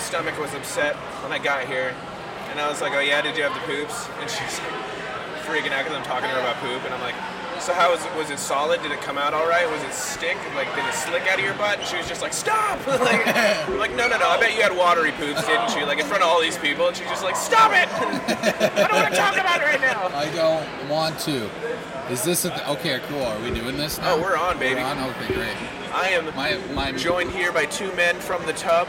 stomach was upset when I got here, and I was like, "Oh yeah, did you have the poops?" And she's like freaking out because I'm talking to her about poop, and I'm like, "So how was it? Was it solid? Did it come out all right? Was it stick? Like did it slick out of your butt?" And she was just like, "Stop!" like, like, "No, no, no. I bet you had watery poops, didn't you? Like in front of all these people?" And she's just like, "Stop it! I don't want to talk about it right now." I don't want to. Is this a th- okay? Cool. Are we doing this now? Oh, we're on, baby. We're on. Okay, great. I am My my joined here by two men from the tub,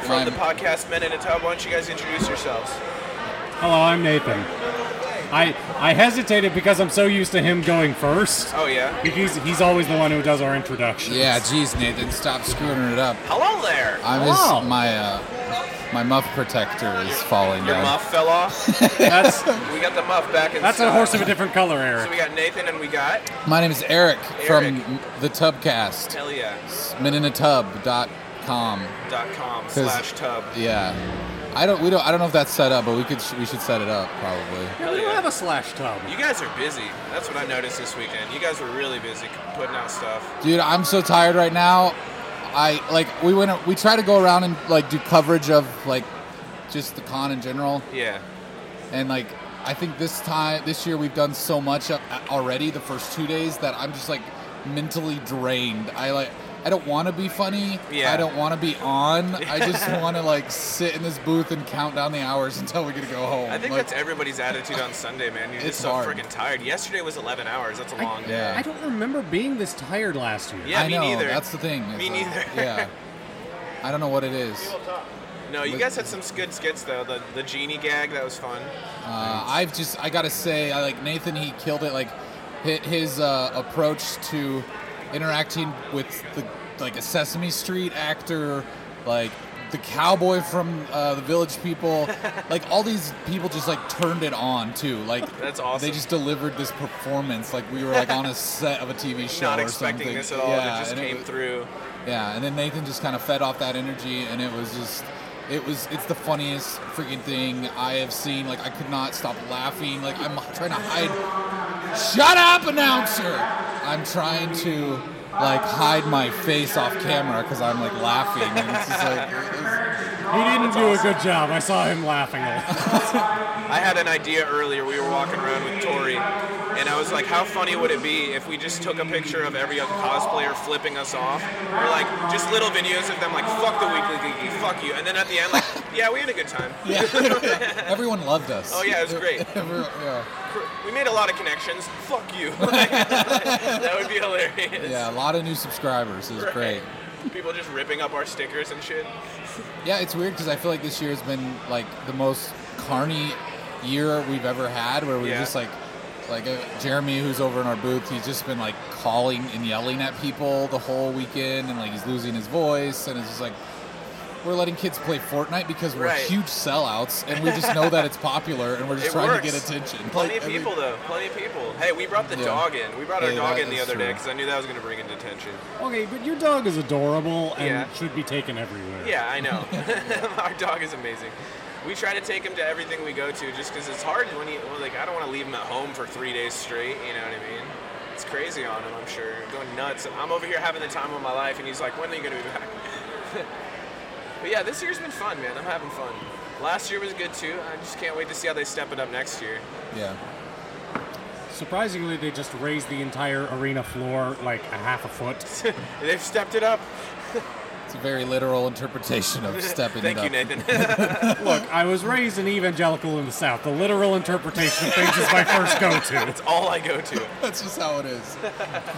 from My- the podcast Men in a Tub. Why don't you guys introduce yourselves? Hello, I'm Nathan. I I hesitated because I'm so used to him going first. Oh yeah. He's he's always the one who does our introduction. Yeah, geez, Nathan, stop screwing it up. Hello there. I'm Hello. just my uh, my muff protector is falling Your down. muff fell off. That's we got the muff back in that's a horse of a different color, Eric. So we got Nathan and we got My name is Eric, from the Tubcast. hell yeah Meninatub.com. dot com slash tub. Yeah. I don't. We don't. I don't know if that's set up, but we could. We should set it up probably. Yeah, we don't have a slash tub. You guys are busy. That's what I noticed this weekend. You guys were really busy putting out stuff. Dude, I'm so tired right now. I like. We went. We try to go around and like do coverage of like just the con in general, Yeah. and like I think this time this year we've done so much uh, already the first two days that I'm just like mentally drained. I like. I don't want to be funny. Yeah. I don't want to be on. I just want to like sit in this booth and count down the hours until we get to go home. I think Like, that's everybody's attitude on Sunday, man. You're just so freaking tired. Yesterday was 11 hours. That's a long day. Yeah. I don't remember being this tired last year. Yeah, I me know. neither. That's the thing. Me It's like- neither. yeah. I don't know what it is. No, you guys had some good skits though. The the genie gag that was fun. Uh, I've just I gotta say I like Nathan he killed it like hi- his uh, approach to interacting with the like a Sesame Street actor like the cowboy from uh, the Village People like all these people just like turned it on too like That's awesome. they just delivered this performance like we were like on a set of a TV show Not or expecting something this at all. yeah, it just came was- through. yeah, and then Nathan just kind of fed off that energy, and it was just, it was, it's the funniest freaking thing I have seen. Like, I could not stop laughing. Like, I'm trying to hide. Shut up, announcer! I'm trying to, like, hide my face off camera because I'm, like, laughing. And it's just like, it's- He didn't do a good job. I saw him laughing. I had an idea earlier. We were walking around with Tori, and I was like, "How funny would it be if we just took a picture of every other cosplayer flipping us off, or like just little videos of them like fuck the weekly geeky, fuck you," and then at the end like, "Yeah, we had a good time. yeah, everyone loved us. Oh, yeah, it was great. Everyone- yeah. We made a lot of connections. Fuck you." that would be hilarious. yeah, a lot of new subscribers. It was great. People just ripping up our stickers and shit. Yeah, it's weird because I feel like this year has been like the most carny year we've ever had, where we Yeah. just like, like uh, Jeremy, who's over in our booth, he's just been like calling and yelling at people the whole weekend, and like he's losing his voice, and it's just like we're letting kids play Fortnite because we're Right. huge sellouts, and we just know that it's popular, and we're just It trying works. to get attention. Plenty Like, of every- people though. Plenty of people. Hey, we brought the Yeah. dog in. We brought our Yeah, dog that in the is other day because I knew that was going to bring in attention. Okay, but your dog is adorable and Yeah. should be taken everywhere. Yeah, I know. Our dog is amazing. We try to take him to everything we go to just because it's hard when he, like, I don't want to leave him at home for three days straight, you know what I mean? It's crazy on him, I'm sure. Going nuts. I'm over here having the time of my life, and he's like, when are you going to be back? but yeah, this year's been fun, man. I'm having fun. Last year was good too. I just can't wait to see how they step it up next year. Yeah. Surprisingly, they just raised the entire arena floor like a half a foot. They've stepped it up. It's a very literal interpretation of stepping Thank it you, up. Nathan. Look, I was raised an evangelical in the South. The literal interpretation of things is my first go-to. That's all I go to. That's just how it is.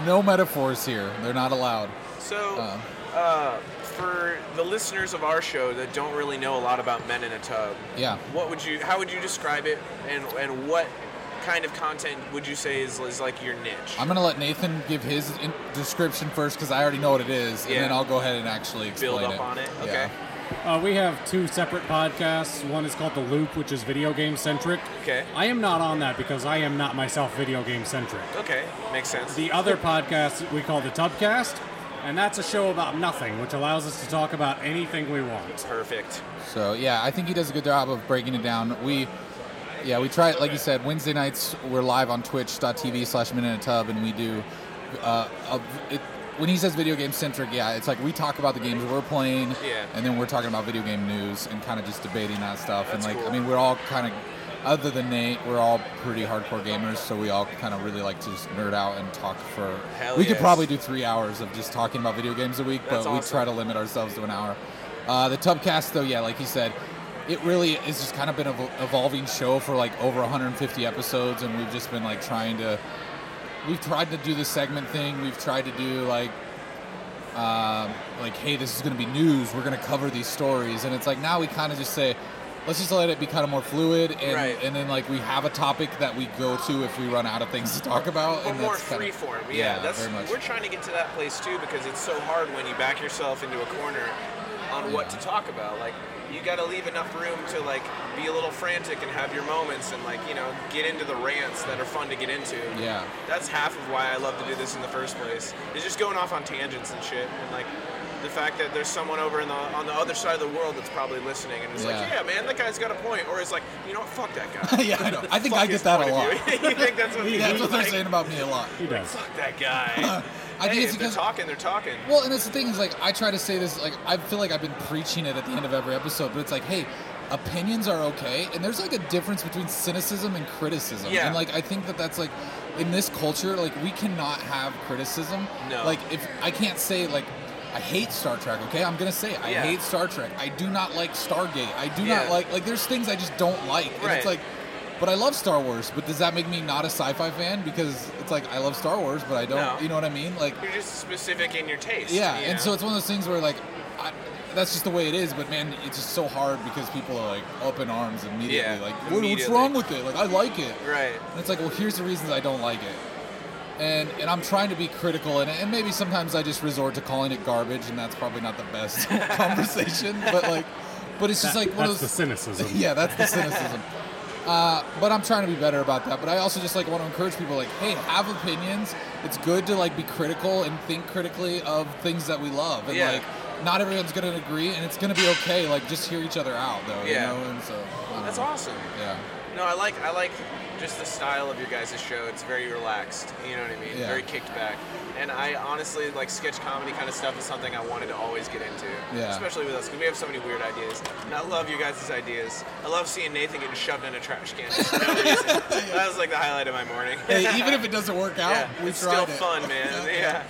No metaphors here. They're not allowed. So, Uh. uh, for the listeners of our show that don't really know a lot about Men in a Tub, Yeah. what would you, how would you describe it, and and what kind of content would you say is, is like your niche? I'm gonna let Nathan give his in- description first because I already know what it is, and Yeah. then I'll go ahead and actually explain Build up it. on it. Yeah. Okay. Uh, we have two separate podcasts. One is called The Loop, which is video game centric. Okay. I am not on that because I am not myself video game centric. Okay, makes sense. The other podcast we call the Tubcast, and that's a show about nothing, which allows us to talk about anything we want. Perfect. So yeah, I think he does a good job of breaking it down. We, yeah, we try like you said. Wednesday nights we're live on Twitch.tv slash Men in a Tub, and we do. Uh, a, it, when he says video game centric, yeah, it's like we talk about the games we're playing, Yeah. and then we're talking about video game news and kind of just debating that stuff. and like, cool. I mean, we're all kind of, other than Nate, we're all pretty hardcore gamers, so we all kind of really like to just nerd out and talk for. Hell we could probably do three hours of just talking about video games a week, That's but we try to limit ourselves to an hour. Uh, the Tubcast, though, yeah, like you said, it really has just kind of been an evolving show for like over 150 episodes, and we've just been like trying to. We've tried to do the segment thing. We've tried to do like, um, like, hey, this is going to be news. We're going to cover these stories, and it's like now we kind of just say, let's just let it be kind of more fluid, and Right. and then like we have a topic that we go to if we run out of things to talk about, Or and more that's free form. Yeah, that's very much. we're trying to get to that place too because it's so hard when you back yourself into a corner on what to talk about. Like you got to leave enough room to like be a little frantic and have your moments and like you know get into the rants that are fun to get into. Yeah. That's half of why I love to do this in the first place. Is just going off on tangents and shit and like. The fact that there's someone over in the, on the other side of the world that's probably listening and is like, Yeah. yeah, man, that guy's got a point. Or is like, you know what, fuck that guy. yeah, I know. I think Fuck I get that a lot. you think that's what That's people what they're saying about me a lot. He does. Fuck that guy. I think it's if they're talking, they're talking. Well, and that's the thing is like I try to say this like I feel like I've been preaching it at the end of every episode, but it's like, hey, opinions are okay, and there's like a difference between cynicism and criticism. Yeah. And like I think that that's like in this culture, like we cannot have criticism. No. Like if I can't say like. I hate Star Trek. Okay, I'm gonna say it. I Yeah. hate Star Trek. I do not like Stargate. I do Yeah. not like like. There's things I just don't like, and Right. it's like, but I love Star Wars. But does that make me not a sci-fi fan? Because it's like I love Star Wars, but I don't. No. You know what I mean? Like You're just specific in your taste. yeah, you and know? so it's one of those things where like, I, that's just the way it is. But man, it's just so hard because people are like up in arms immediately. Yeah, like, what, what's wrong with it? Like, I like it. right. And it's like, well, here's the reasons I don't like it. And and I'm trying to be critical, and, and maybe sometimes I just resort to calling it garbage, and that's probably not the best conversation. But like, but it's just That- like one that's of the those. cynicism. yeah, that's the cynicism. Uh, but I'm trying to be better about that. But I also just like want to encourage people, like, hey, have opinions. It's good to like be critical and think critically of things that we love, and Yeah. like, not everyone's gonna agree, and it's gonna be okay. Like, just hear each other out, though. Yeah. You know? And so That's know. awesome. Yeah. No, I like I like just the style of your guys' show. It's very relaxed. You know what I mean? Yeah. Very kicked back. And I honestly like sketch comedy kind of stuff is something I wanted to always get into. Yeah. Especially with us because we have so many weird ideas. And I love you guys' ideas. I love seeing Nathan getting shoved in a trash can for no reason. That was like the highlight of my morning. Hey, even if it doesn't work out, yeah, we it's tried still it. fun, man. yeah.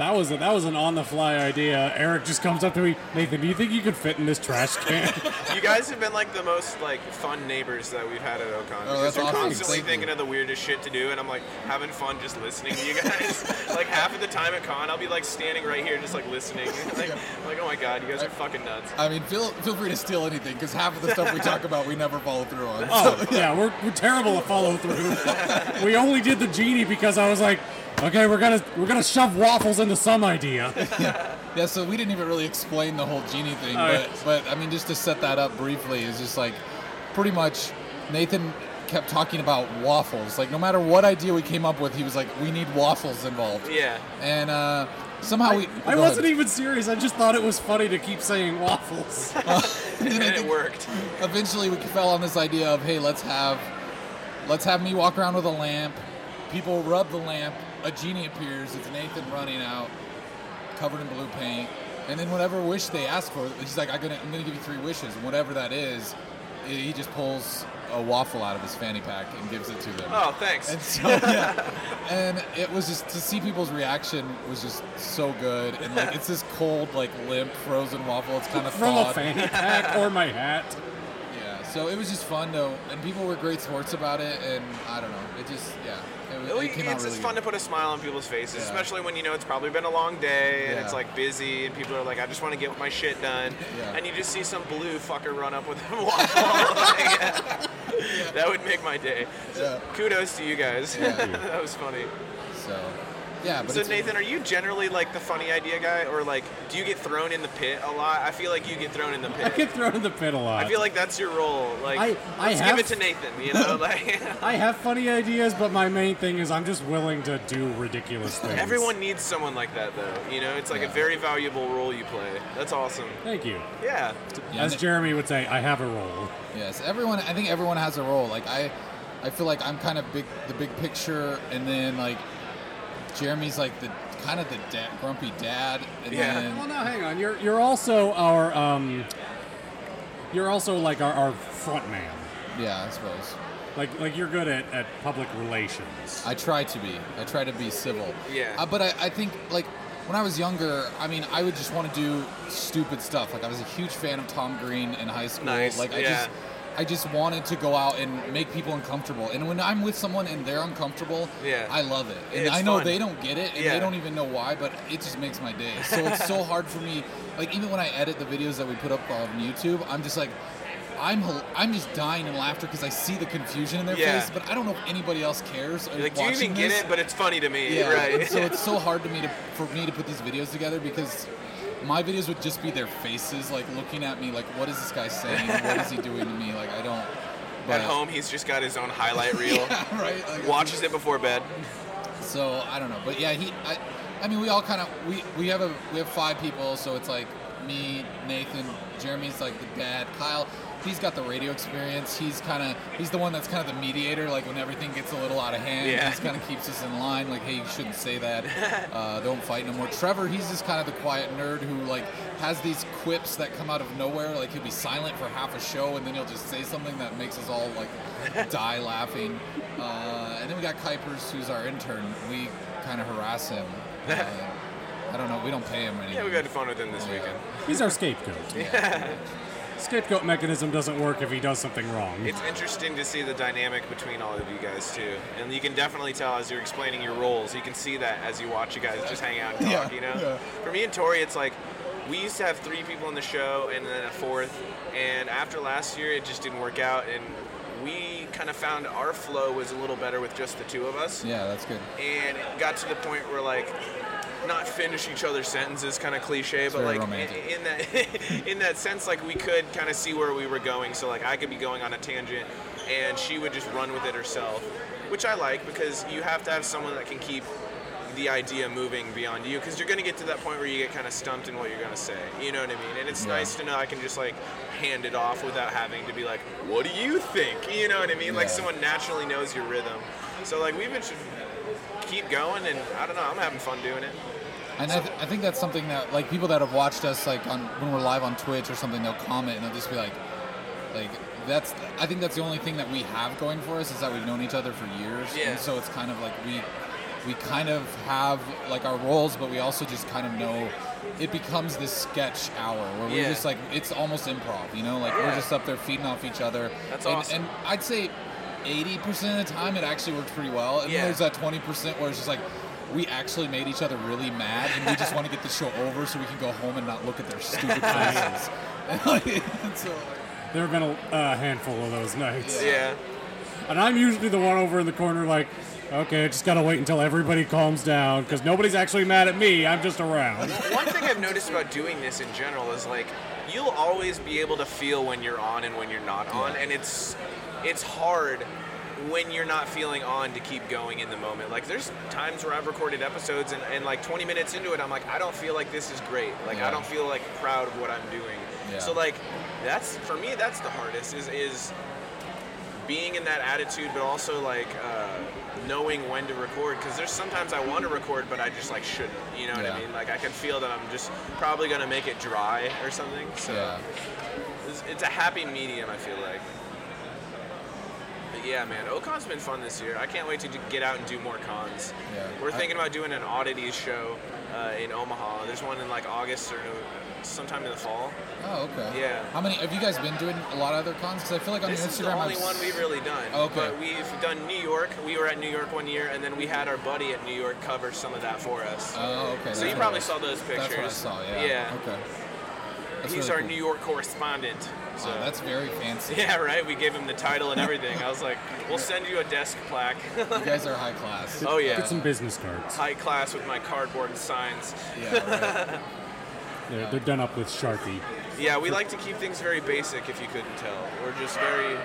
That was a, that was an on the fly idea. Eric just comes up to me, Nathan. Do you think you could fit in this trash can? You guys have been like the most like fun neighbors that we've had at Ocon. Oh, because that's you're awesome. constantly Thank thinking you. of the weirdest shit to do, and I'm like having fun just listening to you guys. like half of the time at con, I'll be like standing right here just like listening. like, I'm like, oh my god, you guys are fucking nuts. I mean, feel feel free to steal anything because half of the stuff we talk about we never follow through on. oh yeah, we're, we're terrible at follow through. we only did the genie because I was like, okay, we're gonna we're gonna shove waffles into some idea. Yeah, yeah, so we didn't even really explain the whole genie thing, Oh, but yeah. but I mean, just to set that up briefly, is just like pretty much Nathan kept talking about waffles. Like no matter what idea we came up with, he was like, "We need waffles involved." Yeah. And uh, somehow we. I go wasn't ahead. even serious. I just thought it was funny to keep saying waffles. and it worked. eventually we fell on this idea of hey let's have let's have me walk around with a lamp people rub the lamp a genie appears it's nathan running out covered in blue paint and then whatever wish they ask for he's like I'm gonna, I'm gonna give you three wishes and whatever that is he just pulls a waffle out of his fanny pack and gives it to them Oh, thanks. and so yeah, and it was just to see people's reaction was just so good, and like it's this cold, like limp, frozen waffle. It's kind of From a fanny pack or my hat. Yeah, so it was just fun though, and people were great sports about it, and I don't know, it just yeah, it, Well, it came out it's really just fun good. to put a smile on people's faces, Yeah. especially when you know it's probably been a long day and it's like busy and people are like, I just want to get my shit done. Yeah. And you just see some blue fucker run up with a waffle. Like, That would make my day. Yeah. Kudos to you guys. Yeah. that was funny. So yeah, but so Nathan, are you generally like the funny idea guy, or like do you get thrown in the pit a lot? I feel like you get thrown in the pit. I get thrown in the pit a lot. I feel like that's your role. Like, I- I let's have- give it to Nathan. You know, like I have funny ideas, but my main thing is I'm just willing to do ridiculous things. everyone needs someone like that, though. You know, it's like Yeah. a very valuable role you play. That's awesome. Thank you. Yeah. yeah, As Jeremy would say, I have a role. Yes, everyone. I think everyone has a role. Like I, I feel like I'm kind of big, the big picture, and then like Jeremy's like the kind of the da- grumpy dad, and Yeah. then Well, no, hang on. You're you're also our um. You're also like our, our front man. yeah, I suppose. Like like you're good at, at public relations. I try to be. I try to be civil. Yeah. Uh, but I, I think like when I was younger, I mean, I would just want to do stupid stuff. Like I was a huge fan of Tom Green in high school. Nice, Like I yeah. just I just wanted to go out and make people uncomfortable. And when I'm with someone and they're uncomfortable, Yeah. I love it. And It's I know fun. they don't get it and Yeah. they don't even know why, but it just makes my day. So it's so hard for me. Like even when I edit the videos that we put up on YouTube, I'm just like I'm I'm just dying in laughter because I see the confusion in their Yeah. face, but I don't know if anybody else cares. Like, do you even get this. it? But it's funny to me, Yeah, right? so it's so hard to me to for me to put these videos together because my videos would just be their faces, like looking at me, like what is this guy saying? what is he doing to me? Like I don't. But, At home, he's just got his own highlight reel. yeah, right. Like, Watches it before bed. So I don't know, but yeah, he. I, I mean, we all kind of we we have a we have five people, so it's like me, Nathan, Jeremy's like the dad, Kyle. He's got the radio experience. He's kind of he's the one that's kind of the mediator. Like when everything gets a little out of hand, Yeah. he's kind of keeps us in line. Like, hey, you shouldn't say that. Uh, don't fight no more. Trevor, he's just kind of the quiet nerd who like has these quips that come out of nowhere. Like he'll be silent for half a show and then he'll just say something that makes us all like die laughing. Uh, and then we got Kuipers, who's our intern. We kind of harass him. Uh, I don't know. We don't pay him anything. Yeah, we got fun with him this Yeah. weekend. He's our scapegoat. Scapegoat mechanism doesn't work if he does something wrong. It's interesting to see the dynamic between all of you guys too, and you can definitely tell as you're explaining your roles. You can see that as you watch you guys just hang out and talk. Yeah, You know, yeah. for me and Tori, it's like we used to have three people in the show and then a fourth, and after last year, it just didn't work out, and we kind of found our flow was a little better with just the two of us, Yeah, that's good. and it got to the point where like. Not finish each other's sentences, kind of cliche, but like romantic. in that in that sense, like we could kind of see where we were going. So like I could be going on a tangent, and she would just run with it herself, which I like because you have to have someone that can keep the idea moving beyond you because you're going to get to that point where you get kind of stumped in what you're going to say. You know what I mean? And it's Yeah. nice to know I can just like hand it off without having to be like, "What do you think?" You know what I mean? Like someone naturally knows your rhythm. So like we've been keep going, and I don't know, I'm having fun doing it. And I, th- I think that's something that like people that have watched us like on when we're live on Twitch or something, they'll comment and they'll just be like, like that's. I think that's the only thing that we have going for us is that we've known each other for years, Yeah. and so it's kind of like we we kind of have like our roles, but we also just kind of know. It becomes this sketch hour where we're Yeah. just like it's almost improv, you know, like we're just up there feeding off each other. That's and, awesome. And I'd say. 80% of the time it actually works pretty well and Yeah. then there's that 20% where it's just like we actually made each other really mad and we just want to get the show over so we can go home and not look at their stupid faces. And, like, and so, There have been a uh, handful of those nights. Yeah. And I'm usually the one over in the corner, like, okay, I just gotta wait until everybody calms down because nobody's actually mad at me. I'm just around. One thing I've noticed about doing this in general is like you'll always be able to feel when you're on and when you're not on, and it's it's hard when you're not feeling on to keep going in the moment. Like there's times where I've recorded episodes and, and like 20 minutes into it, I'm like, I don't feel like this is great. Like I don't feel like proud of what I'm doing. Yeah. So like that's for me that's the hardest is is being in that attitude, but also like uh, knowing when to record. Because there's sometimes I want to record, but I just like shouldn't. You know what Yeah. I mean? Like I can feel that I'm just probably gonna make it dry or something. So yeah. it's, it's a happy medium. I feel like. But yeah, man, Ocon's been fun this year. I can't wait to do, get out and do more cons. Yeah. We're I- thinking about doing an oddities show uh, in Omaha. There's one in like August or sometime in the fall. Oh, okay. Yeah. How many have you guys been doing a lot of other cons? Because I feel like on This your is Instagram, the only I've one we've really done. Okay. But we've done New York. We were at New York one year, and then we had our buddy at New York cover some of that for us. Oh, okay. so that's you probably saw those pictures. That's what I saw. Yeah. Yeah. Okay. That's He's really our cool. New York correspondent. So Wow, that's very fancy. yeah, right. We gave him the title and everything. I was like, "We'll send you a desk plaque." You guys are high class. oh yeah, Get some business cards. high class with my cardboard signs. Yeah. Right. They're, they're done up with Sharpie. Yeah, we like to keep things very basic. If you couldn't tell, we're just very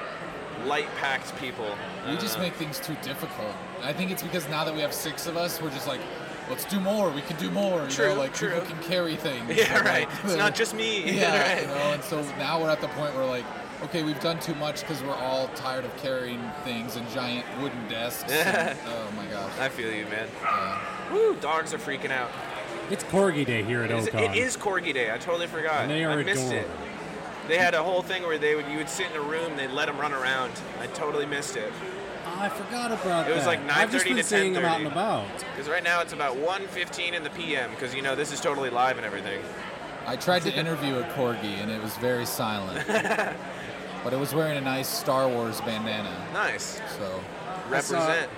light-packed people. We just make things too difficult. I think it's because now that we have six of us, we're just like, let's do more. We can do more. You True, know, like true. people can carry things. Yeah, And, right. like, It's not just me. yeah, right. you know. And so now we're at the point where like, okay, we've done too much because we're all tired of carrying things and giant wooden desks. and- oh my gosh. I feel you, man. Yeah. Woo, dogs are freaking out. It's Corgi Day here at It is, Ocon. it is Corgi Day. I totally forgot. And they are I missed it. adorable. They had a whole thing where they would you would sit in a room, they'd let them run around. I totally missed it. Oh, I forgot about It was that. like I've just 9:30 been to seeing them out 10:30. and about. Because right now it's about 1.15 in the PM. Because you know this is totally live and everything. I tried to interview a corgi and it was very silent. but it was wearing a nice Star Wars bandana, Nice. so I saw- Represent.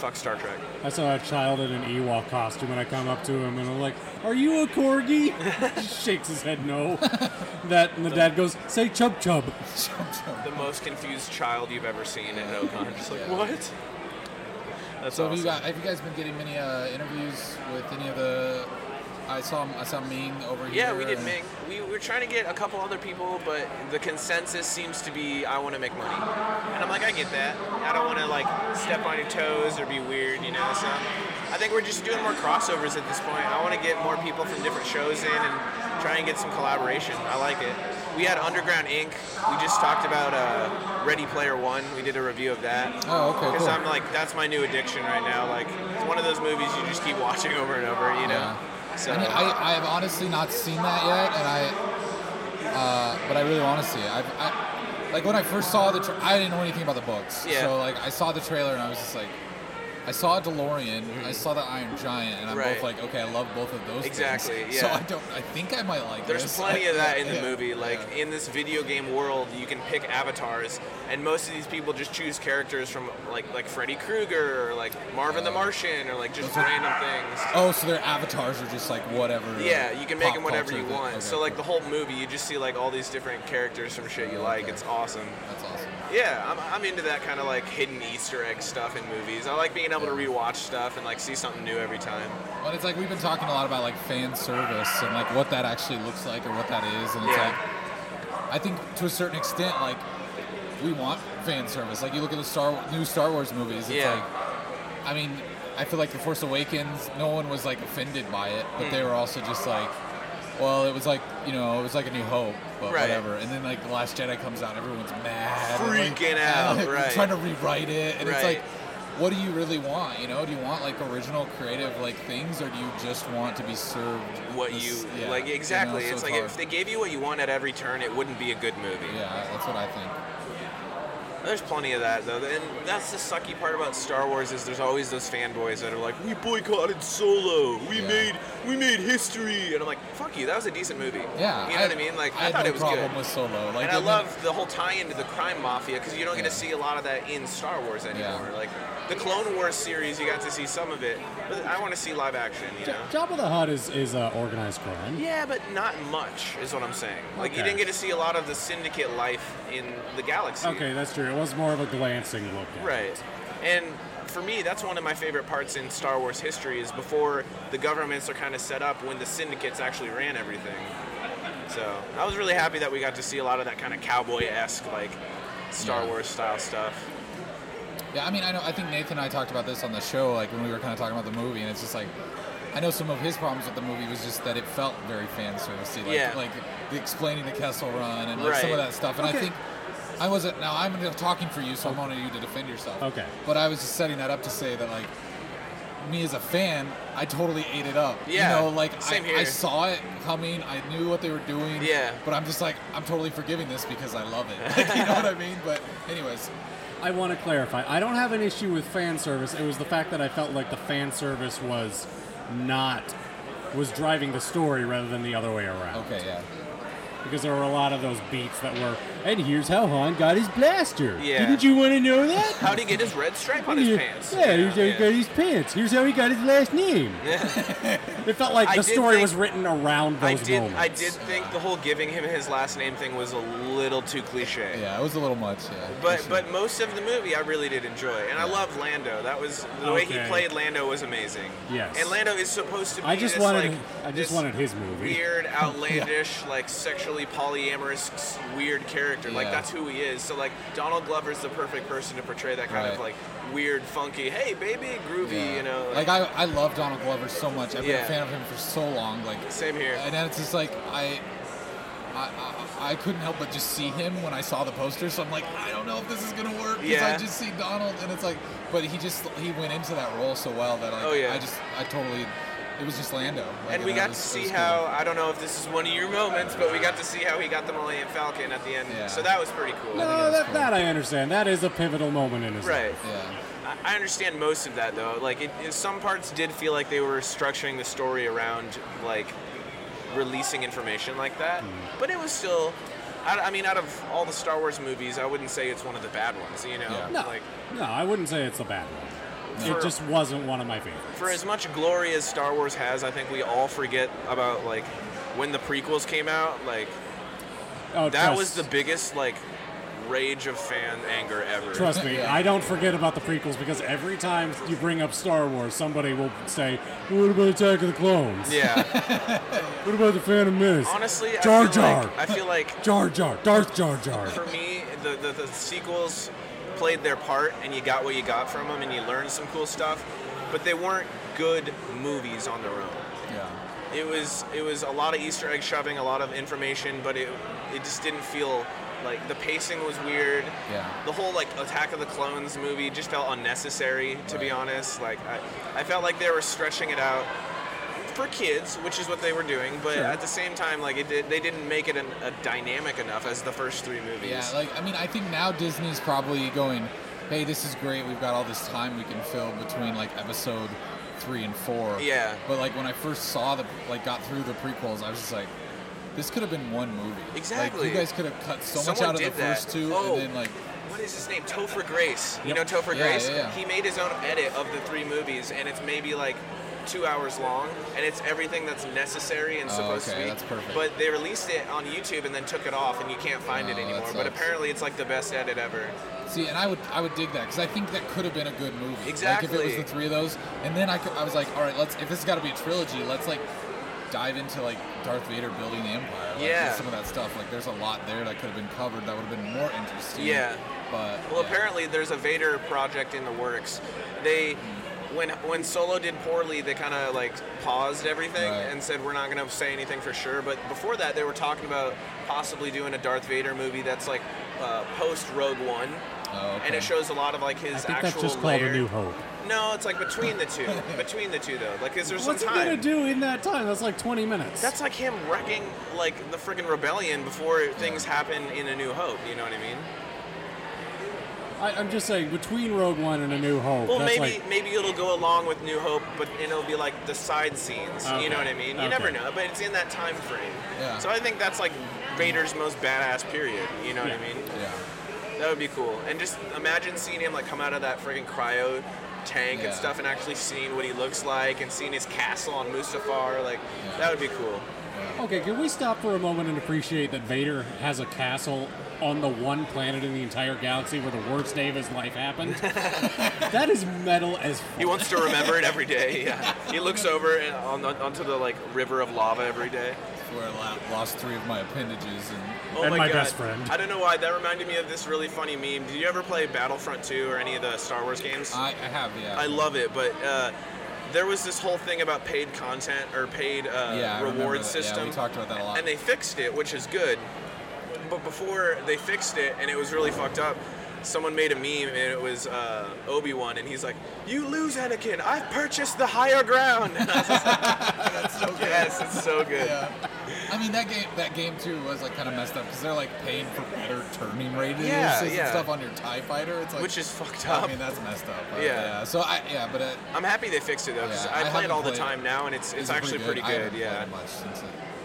Fuck Star Trek. I saw a child in an Ewok costume, and I come up to him and I'm like, "Are you a corgi?" he shakes his head no. that and the dad goes, "Say chub chub." The most confused child you've ever seen at Ocon. Just like Yeah. what? That's So have you got have you guys been getting many uh, interviews with any of the? I saw I saw Ming over here. Yeah, we did Ming. We were trying to get a couple other people, but the consensus seems to be I want to make money. And I'm like, I get that. I don't want to like step on your toes or be weird, you know. So I think we're just doing more crossovers at this point. I want to get more people from different shows in and try and get some collaboration. I like it. We had Underground Inc. We just talked about uh, Ready Player One. We did a review of that. Oh, okay, Because cool. I'm like, that's my new addiction right now. Like, it's one of those movies you just keep watching over and over, you know. Yeah. So I, mean, I, I have honestly not seen that yet, and I, uh, but I really want to see it. I've, I, like when I first saw the, tra- I didn't know anything about the books, Yeah. so like I saw the trailer and I was just like, I saw a DeLorean, I saw the Iron Giant, and I'm Mm-hmm. Right. both like, okay, I love both of those. Exactly, things. So. I don't, I think I might like There's this. plenty of that in the Yeah, movie. Like yeah. in this video game world, you can pick avatars, and most of these people just choose characters from like like Freddy Krueger or like Marvin the Martian or like just random things. Oh, so their avatars are just like whatever. Yeah, you can make them whatever you want. Okay, so like the whole movie, you just see like all these different characters from shit you like. Okay. It's awesome. That's awesome. Yeah, I'm, I'm into that kind of like hidden Easter egg stuff in movies. I like being able to rewatch stuff and like see something new every time. But it's like we've been talking a lot about like fan service and like what that actually looks like or what that is, and it's Yeah. like I think to a certain extent like we want fan service. Like you look at the Star new Star Wars movies, it's Yeah. like I mean I feel like the Force Awakens, no one was like offended by it, but Hmm. they were also just like. Well, it was like you know, it was like a New Hope, but Right. whatever. And then like the Last Jedi comes out, everyone's mad, and, like, Freaking out, and, like, right. Trying to rewrite it, and it's like, what do you really want? You know, do you want like original creative like things, or do you just want to be served What this- you yeah, like you know, exactly? it's like hard. if they gave you what you want at every turn, it wouldn't be a good movie. yeah, that's what I think. There's plenty of that though, and that's the sucky part about Star Wars is there's always those fanboys that are like, "We boycotted Solo, we Yeah. made we made history," and I'm like, "Fuck you, that was a decent movie." Yeah, you know what I mean? Like, I, I, thought no it was problem good. with Solo. Like, and I love the whole tie into the crime mafia because you don't get Yeah. to see a lot of that in Star Wars anymore. Yeah. Like the Clone Wars series, you got to see some of it, but I want to see live action. You know? Jabba the Hutt is is uh, organized crime. Yeah, but not much is what I'm saying. Like you didn't get to see a lot of the syndicate life in the galaxy. Okay, that's true. It was more of a glancing look. At Right. It. And for me, that's one of my favorite parts in Star Wars history is before the governments are kind of set up when the syndicates actually ran everything. So I was really happy that we got to see a lot of that kind of cowboy-esque, like Star Yeah. Wars style stuff. Yeah, I mean, I know. I think Nathan and I talked about this on the show, like when we were kind of talking about the movie, and it's just like, I know some of his problems with the movie was just that it felt very fan servicey, like, Yeah. like the explaining the Kessel Run and like some of that stuff. And I think I wasn't. Now I'm talking for you, so I'm wanting you to defend yourself. Okay. But I was just setting that up to say that like. Me as a fan, I totally ate it up. Yeah, You know, like same I, here. I saw it coming. I knew what they were doing. Yeah. But I'm just like, I'm totally forgiving this because I love it. Like, you know what I mean? But anyways, I want to clarify. I don't have an issue with fan service. It was the fact that I felt like the fan service was not was driving the story rather than the other way around. okay, yeah. Because there were a lot of those beats that were, and here's how Han got his blaster. Yeah. Didn't you want to know that? How'd he get his red stripe on his Yeah, pants? Yeah, here's how he yeah. got his pants. Here's how he got his last name. It felt like I the story think- was written around those I did. moments. I did think the whole giving him his last name thing was a little too cliche. Yeah, it was a little much. Yeah. But sure. but most of the movie I really did enjoy, and I love Lando. That was the way he played Lando was amazing. Yes. And Lando is supposed to be I just this, wanted. like, I just this wanted his movie. weird, outlandish, like sexually polyamorous, weird character. Like Yeah. that's who he is. So like Donald Glover's the perfect person to portray that kind of like weird, funky, hey baby, groovy. Yeah. You know. like I, I love Donald Glover so much. I've been Yeah. a fan of him for so long. Like, Same here. and then it's just like I, I, I, I couldn't help but just see him when I saw the poster. So I'm like, I don't know if this is gonna work because Yeah. I just see Donald, and it's like, but he just he went into that role so well that like, Oh, yeah. I just I totally it was just Lando. Like, And we got to was- it see how cool. I don't know if this is one of your moments, but we got to see how he got the Millennium Falcon at the end. Yeah. So that was pretty cool. No, was that, cool. that I understand. That is a pivotal moment in his Right. life. Yeah. I I understand most of that though. Like, it, it- some parts did feel like they were structuring the story around like releasing information like that, Hmm. but it was still. I, I mean, out of all the Star Wars movies, I wouldn't say it's one of the bad ones. You know, Yeah. No, like no, I wouldn't say it's a bad one. For- It just wasn't one of my favorites. for as much glory as Star Wars has, I think we all forget about like when the prequels came out. Like oh, that trust, was the biggest like rage of fan anger ever. Trust me, I don't forget about the prequels because every time you bring up Star Wars, somebody will say, "What about Attack of the Clones? Yeah. What about the Phantom Menace? Honestly, I Jar feel Jar. like I feel like Jar Jar, Darth Jar Jar." for me, the, the, the sequels played their part, and you got what you got from them, and you learned some cool stuff. But they weren't good movies on their own. Yeah. It was it was a lot of Easter egg shoving, a lot of information, but it it just didn't feel like the pacing was weird. Yeah. The whole like Attack of the Clones movie just felt unnecessary, to be honest. Like I, I felt like they were stretching it out for kids, which is what they were doing, but Sure. at the same time, like it did, they didn't make it an, a dynamic enough as the first three movies. Yeah, like I mean, I think now Disney's probably going, "Hey, this is great. We've got all this time we can fill between like episode three and four. Yeah. But like when I first saw the like got through the prequels, I was just like, this could have been one movie. Exactly. Like, you guys could have cut so much out of the that. first two, Oh. and then like, what is his name? Topher Grace. You Yep. know Topher Yeah, Grace? yeah, yeah. He made his own edit of the three movies, and it's maybe like two hours long, and it's everything that's necessary and Oh, supposed okay, to be. that's perfect. But they released it on YouTube and then took it off, and you can't find Oh, it anymore. But apparently, it's like the best edit ever. see, and I would I would dig that because I think that could have been a good movie. Like if it was the three of those, and then I could, I was like, all right, let's if this has got to be a trilogy, let's like dive into like Darth Vader building the Empire. Like, Yeah. Some of that stuff. Like there's a lot there that could have been covered that would have been more interesting. Yeah. But Well, yeah. apparently there's a Vader project in the works. They, hmm. When when Solo did poorly, they kind of like paused everything Right. and said we're not going to say anything for sure. But before that, they were talking about possibly doing a Darth Vader movie that's like uh, post Rogue One, Oh, okay. and it shows a lot of like his I think actual that's just layer. called A New Hope. No, it's like between the two. between the two though, like is there some What's he gonna do in that time? That's like 20 minutes. That's like him wrecking like the friggin' rebellion before things happen in A New Hope. You know what I mean? I, I'm just saying, between Rogue One and A New Hope, Well, that's maybe like, maybe it'll go along with New Hope, but it'll be like the side scenes. Okay. You know what I mean? You Okay. never know, but it's in that time frame. Yeah. So I think that's like Vader's most badass period. You know Yeah. what I mean? Yeah. That would be cool. And just imagine seeing him like come out of that friggin' cryo tank Yeah. and stuff, and actually seeing what he looks like, and seeing his castle on Mustafar. Like Yeah. that would be cool. Okay, can we stop for a moment and appreciate that Vader has a castle on the one planet in the entire galaxy where the worst day of his life happened? that is metal as fuck. He wants to remember it every day. Yeah. He looks over and on, onto the like river of lava every day. Where I lost three of my appendages and Oh And my, my God. best friend. I don't know why that reminded me of this really funny meme. Did you ever play Battlefront 2 or any of the Star Wars games? I, I have yeah. I love it, but uh, there was this whole thing about paid content or paid uh, yeah, reward system, Yeah, we talked about that a lot. and they fixed it, which is good. But before they fixed it, and it was really fucked up. Someone made a meme, and it was uh, Obi Wan, and he's like, "You lose, Anakin. I've purchased the higher ground." And I was like, That's so good. yes, it's so good. Yeah. I mean that game that game too was like kind of messed up because they're like paying for better turning radiuses Yeah, and stuff on your Tie Fighter. It's like Which is fucked up. I mean that's messed up. Uh, Yeah. So I yeah, but it, I'm happy they fixed it though, because Yeah, I, I play it all the time now, and it's it's actually pretty I good. haven't played Yeah.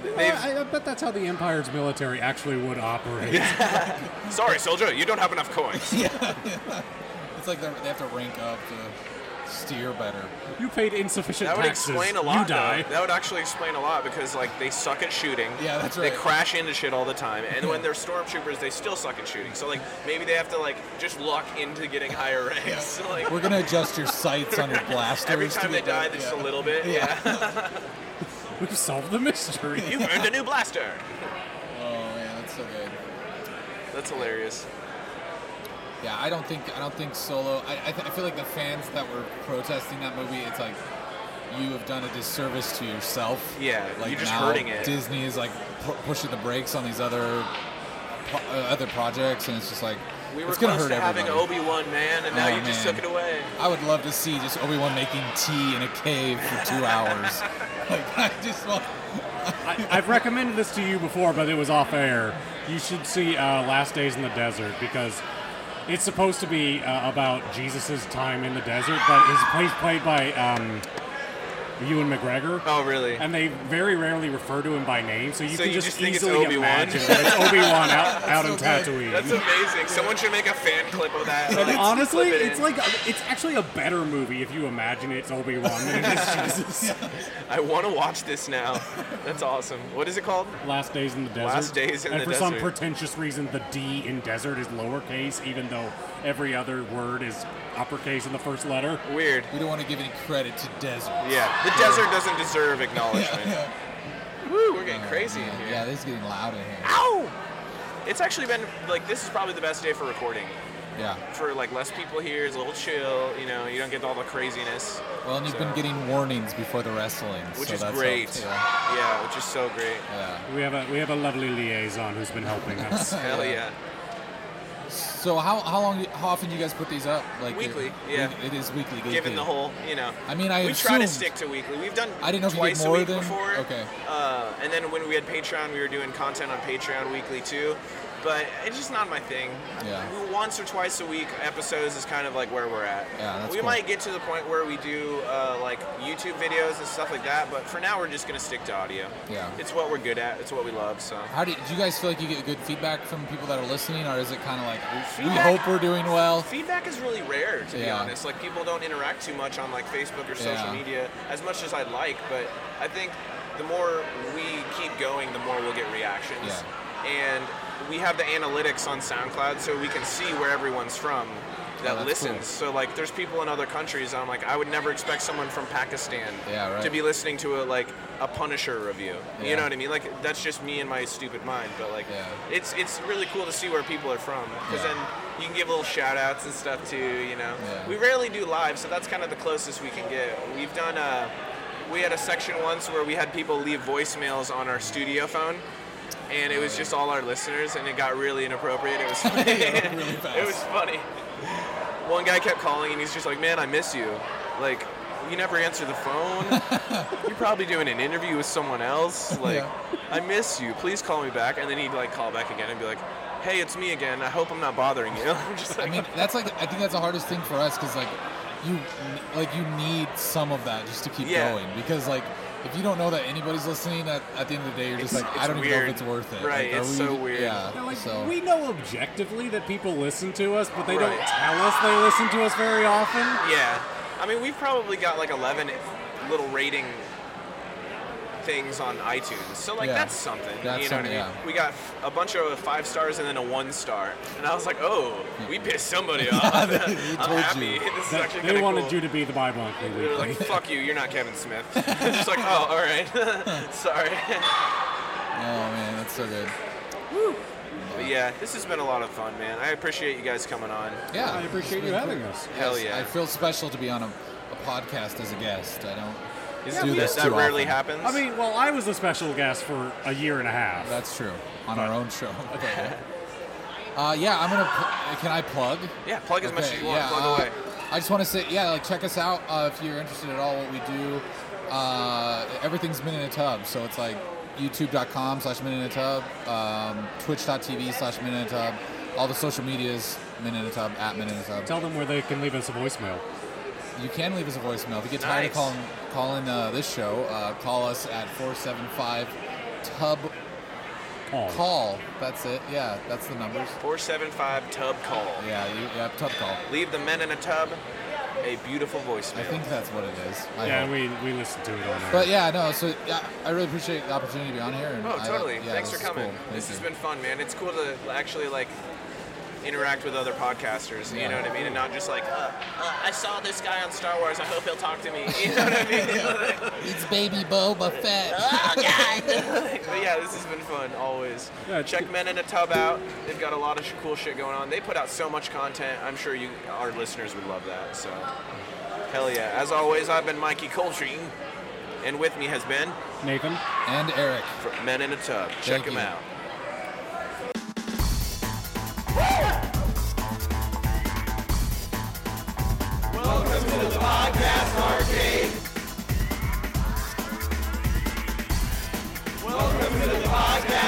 It much since it. Well, I, I bet that's how the Empire's military actually would operate. Sorry, soldier, you don't have enough coins. Yeah, It's like they're- have to rank up to steer better. You paid insufficient That would taxes. explain a lot. You die. Though. That would actually explain a lot because like they suck at shooting. Yeah, that's right. They crash into shit all the time, and when they're stormtroopers, they still suck at shooting. So like maybe they have to like just luck into getting higher ranks. like We're gonna adjust your sights on your blasters. every to time they die, just yeah. a little bit. Yeah. We solved the mystery. You've earned a new blaster. Oh man, that's so good. That's hilarious. Yeah, I don't think I don't think Solo. I I, th- I feel like the fans that were protesting that movie, it's like, you have done a disservice to yourself. Yeah, like you're just now hurting it. Disney is like pu- pushing the brakes on these other pro- uh, other projects, and it's just like We were it's gonna close hurt to having everybody. Obi Wan, man, and now Oh, you just man. took it away. I would love to see just Obi Wan making tea in a cave for two hours. like I just want. I, I've recommended this to you before, but it was off air. You should see uh, Last Days in the Desert because it's supposed to be uh, about Jesus' time in the desert, but his plays played by um, Ewan McGregor. Oh, really? And they very rarely refer to him by name, so you So can you just, just think it's easily Obi-Wan? imagine that it's Obi Wan out, out in so good. Tatooine. That's amazing. Someone should make a fan clip of that. And like, honestly, it it's like it's actually a better movie if you imagine it's Obi Wan than it is Jesus. I want to watch this now. That's awesome. What is it called? Last Days in the Desert. Last Days in and the Desert. And for some pretentious reason, the D in desert is lowercase, even though every other word is uppercase in the first letter. Weird. We don't want to give any credit to desert. Yeah, the desert doesn't deserve acknowledgement. Woo, we're getting crazy in Yeah, here. yeah, this is getting loud in here. Ow! It's actually been like this is probably the best day for recording. Yeah. For like less people here, it's a little chill. You know, you don't get all the craziness, Well, and you've So- been getting warnings before the wrestling, which so is that's great. helped, yeah. yeah, which is so great. yeah. We have a we have a lovely liaison who's been helping us. Hell yeah. So how how long how often do you guys put these up? Like Weekly, it- yeah. It is weekly. Given okay. the whole, you know. I mean, I we try to stick to weekly. We've done I didn't know if you did twice more a week than- before. okay. Uh, and then when we had Patreon, we were doing content on Patreon weekly too. But it's just not my thing. Yeah. Once or twice a week episodes is kind of like where we're at. Yeah, that's we cool. might get to the point where we do uh, like YouTube videos and stuff like that, but for now we're just gonna stick to audio. Yeah. It's what we're good at. It's what we love. So. How do, do you guys feel like you get good feedback from people that are listening, or is it kind of like we hope we're doing well? Feedback is really rare, to be honest. Like people don't interact too much on like Facebook or social Yeah. media as much as I'd like, but I think the more we keep going, the more we'll get reactions. Yeah. And we have the analytics on SoundCloud, so we can see where everyone's from that Oh, listens. cool. So like, there's people in other countries. I'm like, I would never expect someone from Pakistan Yeah, right. to be listening to a like a Punisher review. Yeah. You know what I mean? Like that's just me and my stupid mind. But like, Yeah. it's it's really cool to see where people are from because then you can give little shout outs and stuff too. You know, we rarely do live, so that's kind of the closest we can get. We've done a. We had a section once where we had people leave voicemails on our studio phone, and it was just all our listeners, and it got really inappropriate. It was funny. really it was funny. One guy kept calling, and he's just like, "Man, I miss you. Like, you never answer the phone. You're probably doing an interview with someone else. Like, Yeah. I miss you. Please call me back." And then he'd like call back again and be like, "Hey, it's me again. I hope I'm not bothering you." I'm just I mean, that's like I think that's the hardest thing for us because like you like you need some of that just to keep Yeah. going because like if you don't know that anybody's listening, at, at the end of the day you're just It's- like it's I don't even know if it's worth it. Right, Like, it's we- so weird. Yeah. Yeah, like, so we know objectively that people listen to us, but they Right. don't tell us they listen to us very often. Yeah, I mean, we've probably got like 11 little rating things on iTunes, so like Yeah. that's something. That's you know what I mean? yeah. We got f- a bunch of five stars and then a one star, and I was like, oh, hmm. we pissed somebody off. I'm told happy. you. This is They, actually they wanted cool. you to be the Bible Monthly They were Weekly. like, fuck you, you're not Kevin Smith. Just like, oh, all right, sorry. oh man, that's so good. but yeah, this has been a lot of fun, man. I appreciate you guys coming on. Yeah, I appreciate you having cool. us. Hell Yes, yeah. I feel special to be on a, a podcast as a guest. I don't Is do that, this that rarely often. happens. I mean, well, I was a special guest for a year and a half. That's true. On our own show. Okay. uh, yeah, I'm gonna. Pl- can I plug? yeah, plug as much as you want. yeah, plug uh, away. I just want to say, yeah, like check us out uh, if you're interested at all. What we do, uh, everything's been in a Tub. So it's like YouTube.com slash Men in a Tub, um, Twitch.tv slash Men in a Tub, all the social medias Men in a Tub at Men in a Tub. Tell them where they can leave us a voicemail. You can leave us a voicemail if you get tired of calling calling uh, this show. Uh, call us at 475 Tub Call. Call. That's it. Yeah, that's the numbers. 475 Tub Call. Yeah, you, yeah, Tub Call. Leave the men in a tub a beautiful voicemail. I think that's what it is. I Yeah, hope. we, we listened to it on there. But yeah, no. So yeah, I really appreciate the opportunity to be on here. And Oh, I- totally. yeah, Thanks for coming. cool. Thank This has you. been fun, man. It's cool to actually like interact with other podcasters. You know what I mean, and not just like, uh, uh, I saw this guy on Star Wars. I hope he'll talk to me. You know what I mean? It's baby Boba Fett. oh God! but yeah, this has been fun always. Yeah, Check good. Men in a Tub out. They've got a lot of sh- cool shit going on. They put out so much content. I'm sure you, our listeners, would love that. So, hell yeah! As always, I've been Mikey Coltrane, and with me has been Nathan. and Eric. Men in a Tub. Check Thank them you. out. podcast.